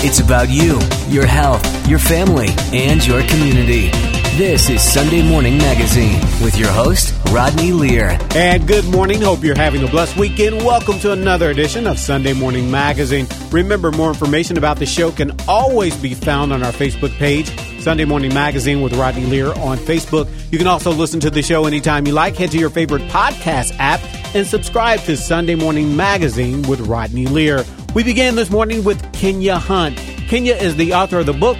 It's about you, your health, your family, and your community. This is Sunday Morning Magazine with your host, Rodney Lear. And good morning. Hope you're having a blessed weekend. Welcome to another edition of Sunday Morning Magazine. Remember, more information about the show can always be found on our Facebook page, Sunday Morning Magazine with Rodney Lear on Facebook. You can also listen to the show anytime you like. Head to your favorite podcast app and subscribe to Sunday Morning Magazine with Rodney Lear. We began this morning with Kenya Hunt. Kenya is the author of the book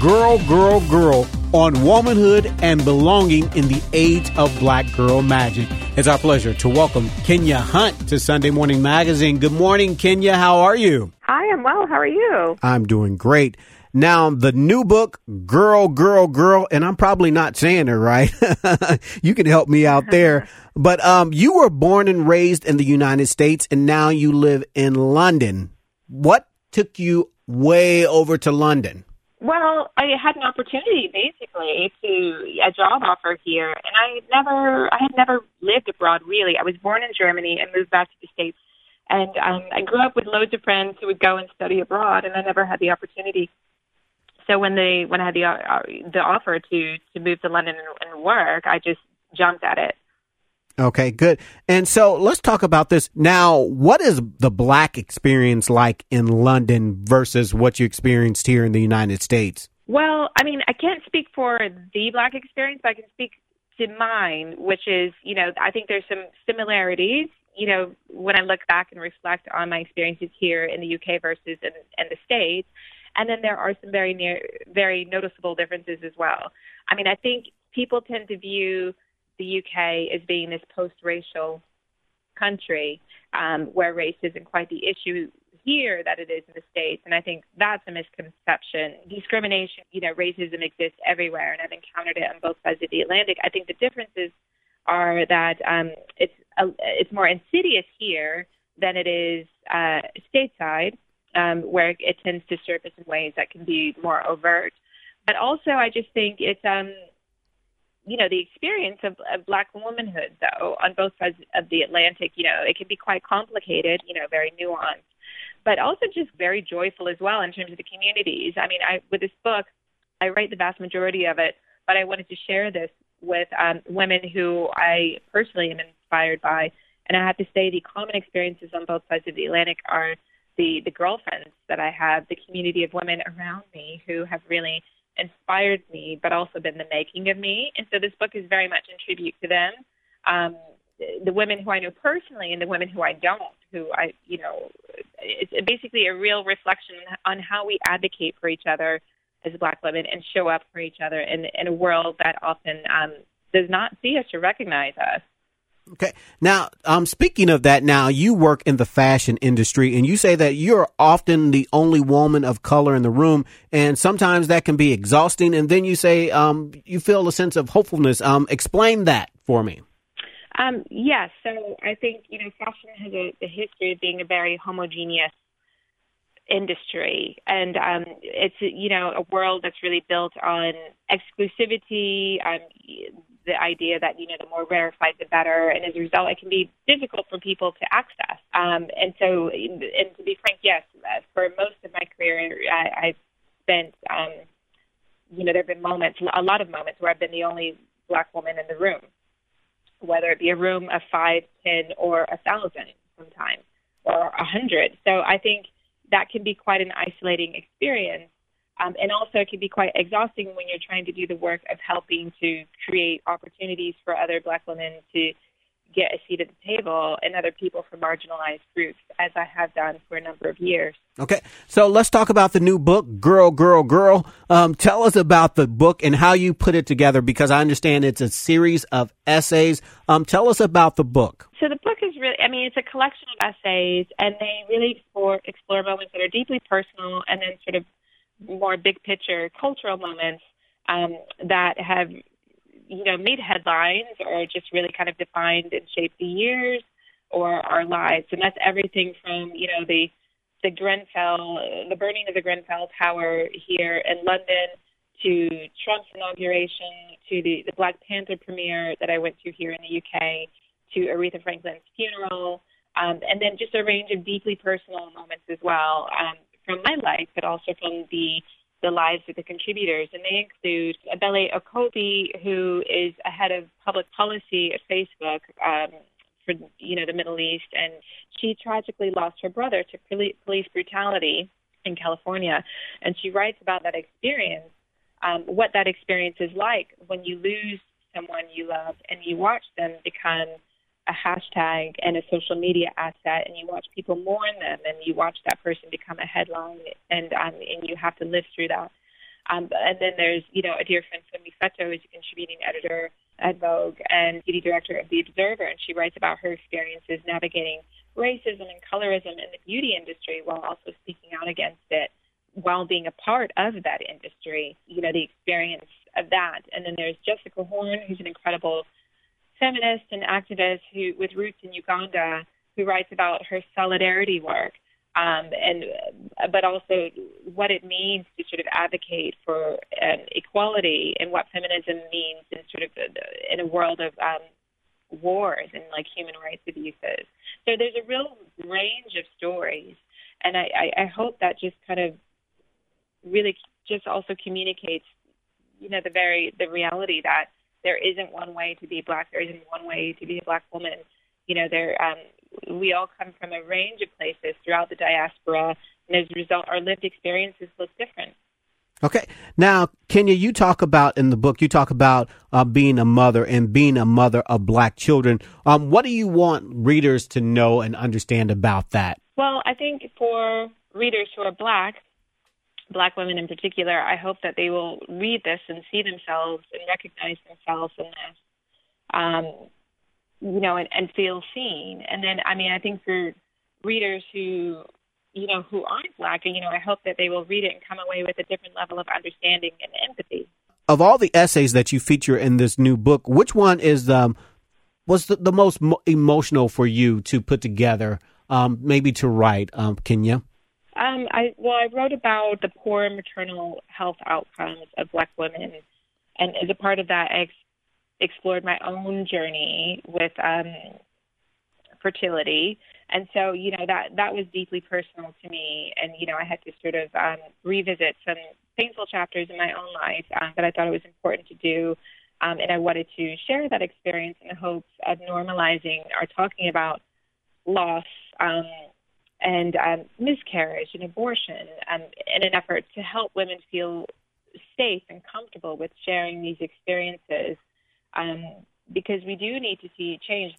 Girl, Girl, Girl on womanhood and belonging in the age of black girl magic. It's our pleasure to welcome Kenya Hunt to Sunday Morning Magazine. Good morning, Kenya. How are you? Hi, I'm well. How are you? I'm doing great. Now, the new book, Girl, Girl, Girl, and I'm probably not saying it right. you can help me out there. But um, you were born and raised in the United States, and now you live in London. What took you way over to London? Well, I had an opportunity basically to a job offer here, and I never, I had never lived abroad really. I was born in Germany and moved back to the states, and um, I grew up with loads of friends who would go and study abroad, and I never had the opportunity. So when they, when I had the uh, the offer to to move to London and, and work, I just jumped at it. Okay, good. And so let's talk about this now. What is the black experience like in London versus what you experienced here in the United States? Well, I mean, I can't speak for the black experience, but I can speak to mine, which is, you know, I think there's some similarities. You know, when I look back and reflect on my experiences here in the UK versus in, in the States, and then there are some very near, very noticeable differences as well. I mean, I think people tend to view the UK as being this post-racial country um, where race isn't quite the issue here that it is in the states, and I think that's a misconception. Discrimination, you know, racism exists everywhere, and I've encountered it on both sides of the Atlantic. I think the differences are that um, it's a, it's more insidious here than it is uh, stateside, um, where it tends to surface in ways that can be more overt. But also, I just think it's um, you know, the experience of, of black womanhood, though, on both sides of the Atlantic, you know, it can be quite complicated, you know, very nuanced, but also just very joyful as well in terms of the communities. I mean, I with this book, I write the vast majority of it, but I wanted to share this with um, women who I personally am inspired by. And I have to say, the common experiences on both sides of the Atlantic are the the girlfriends that I have, the community of women around me who have really inspired me, but also been the making of me. And so this book is very much in tribute to them. Um, the women who I know personally and the women who I don't, who I, you know, it's basically a real reflection on how we advocate for each other as Black women and show up for each other in, in a world that often um, does not see us or recognize us. Okay. Now, um, speaking of that, now you work in the fashion industry and you say that you're often the only woman of color in the room. And sometimes that can be exhausting. And then you say, um, you feel a sense of hopefulness. Um, explain that for me. Um, yes. So I think, you know, fashion has a, a history of being a very homogeneous industry and um it's you know a world that's really built on exclusivity um the idea that you know the more rarefied the better, and as a result, it can be difficult for people to access. Um, and so, and to be frank, yes, for most of my career, I, I've spent, um, you know, there have been moments, a lot of moments where I've been the only black woman in the room, whether it be a room of five, ten, or a thousand, sometimes, or a hundred. So I think that can be quite an isolating experience. Um, and also, it can be quite exhausting when you're trying to do the work of helping to create opportunities for other Black women to get a seat at the table and other people from marginalized groups, as I have done for a number of years. Okay, so let's talk about the new book, Girl, Girl, Girl. Um, tell us about the book and how you put it together, because I understand it's a series of essays. Um, tell us about the book. So the book is really, I mean, it's a collection of essays, and they really explore, explore moments that are deeply personal and then sort of more big picture cultural moments um, that have you know made headlines or just really kind of defined and shaped the years or our lives. And that's everything from you know the the Grenfell the burning of the Grenfell Tower here in London to Trump's inauguration to the the Black Panther premiere that I went to here in the UK to Aretha Franklin's funeral um, and then just a range of deeply personal moments as well. Um, from my life, but also from the the lives of the contributors, and they include Ebele Okobi, who is a head of public policy at Facebook um, for you know the Middle East, and she tragically lost her brother to police brutality in California, and she writes about that experience, um, what that experience is like when you lose someone you love and you watch them become a hashtag and a social media asset, and you watch people mourn them, and you watch that person become a headline, and um, and you have to live through that. Um, and then there's, you know, a dear friend, Funmi Fetto, is a contributing editor at Vogue and beauty director of The Observer, and she writes about her experiences navigating racism and colorism in the beauty industry while also speaking out against it while being a part of that industry, you know, the experience of that. And then there's Jessica Horn, who's an incredible feminist and activist who with roots in Uganda, who writes about her solidarity work. Um, and but also what it means to sort of advocate for um, equality and what feminism means in sort of in a world of um, wars and like human rights abuses. So there's a real range of stories, and I, I, I hope that just kind of really just also communicates, you know, the very the reality that there isn't one way to be black. There isn't one way to be a black woman. You know, there um, we all come from a range of places throughout the diaspora, and as a result, our lived experiences look different. Okay. Now, Kenya, you talk about in the book, you talk about uh, being a mother and being a mother of black children. Um, what do you want readers to know and understand about that? Well, I think for readers who are black, black women in particular, I hope that they will read this and see themselves and recognize themselves in this, um, you know, and, and feel seen. And then, I mean, I think for readers who you know, who aren't black. You know, I hope that they will read it and come away with a different level of understanding and empathy. Of all the essays that you feature in this new book, which one is um, was the, the most mo- emotional for you to put together, um, maybe to write, um, Kenya? Um, I well, I wrote about the poor maternal health outcomes of Black women, and as a part of that, I ex- explored my own journey with um, fertility. And so, you know, that that was deeply personal to me, and you know, I had to sort of um, revisit some painful chapters in my own life um, that I thought it was important to do, um, and I wanted to share that experience in the hopes of normalizing or talking about loss um, and um, miscarriage and abortion, um, in an effort to help women feel safe and comfortable with sharing these experiences, um, because we do need to see change.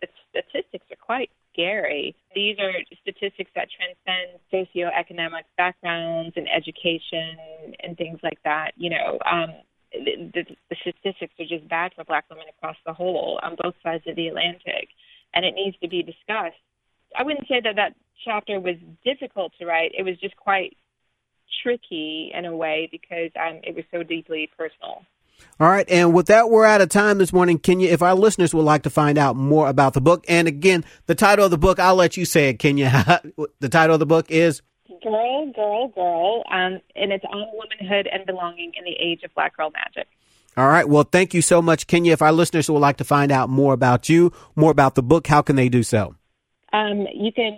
The statistics are quite scary. These are statistics that transcend socioeconomic backgrounds and education and things like that. You know, um, the, the, the statistics are just bad for Black women across the whole on both sides of the Atlantic, and it needs to be discussed. I wouldn't say that that chapter was difficult to write. It was just quite tricky in a way because um, it was so deeply personal. All right. And with that, we're out of time this morning. Kenya, if our listeners would like to find out more about the book, and again, the title of the book, I'll let you say it, Kenya. the title of the book is Girl, Girl, Girl, um, and it's on womanhood and belonging in the age of Black Girl Magic. All right. Well, thank you so much, Kenya. If our listeners would like to find out more about you, more about the book, how can they do so? Um, you can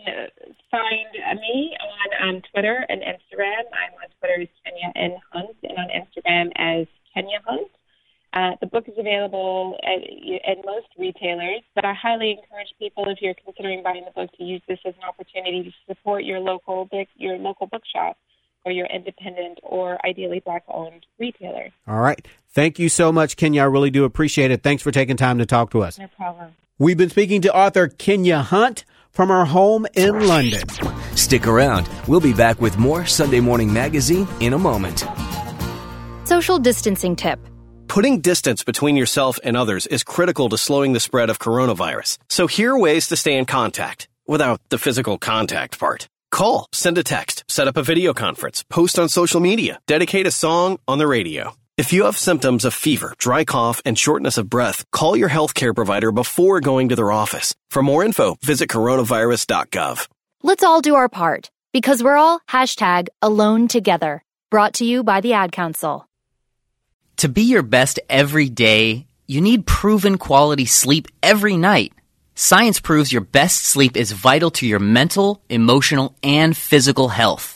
find me on um, Twitter and Instagram. I'm on Twitter as Kenya N. Hunt and on Instagram as Kenya Hunt. Uh, the book is available at, at most retailers, but I highly encourage people, if you're considering buying the book, to use this as an opportunity to support your local book, your local bookshop or your independent or ideally black-owned retailer. All right. Thank you so much, Kenya. I really do appreciate it. Thanks for taking time to talk to us. No problem. We've been speaking to author Kenya Hunt from our home in London. Stick around. We'll be back with more Sunday Morning Magazine in a moment. Social distancing tip. Putting distance between yourself and others is critical to slowing the spread of coronavirus. So here are ways to stay in contact without the physical contact part. Call, send a text, set up a video conference, post on social media, dedicate a song on the radio. If you have symptoms of fever, dry cough, and shortness of breath, call your healthcare provider before going to their office. For more info, visit coronavirus.gov. Let's all do our part because we're all hashtag alone together. Brought to you by the Ad Council. To be your best every day, you need proven quality sleep every night. Science proves your best sleep is vital to your mental, emotional, and physical health.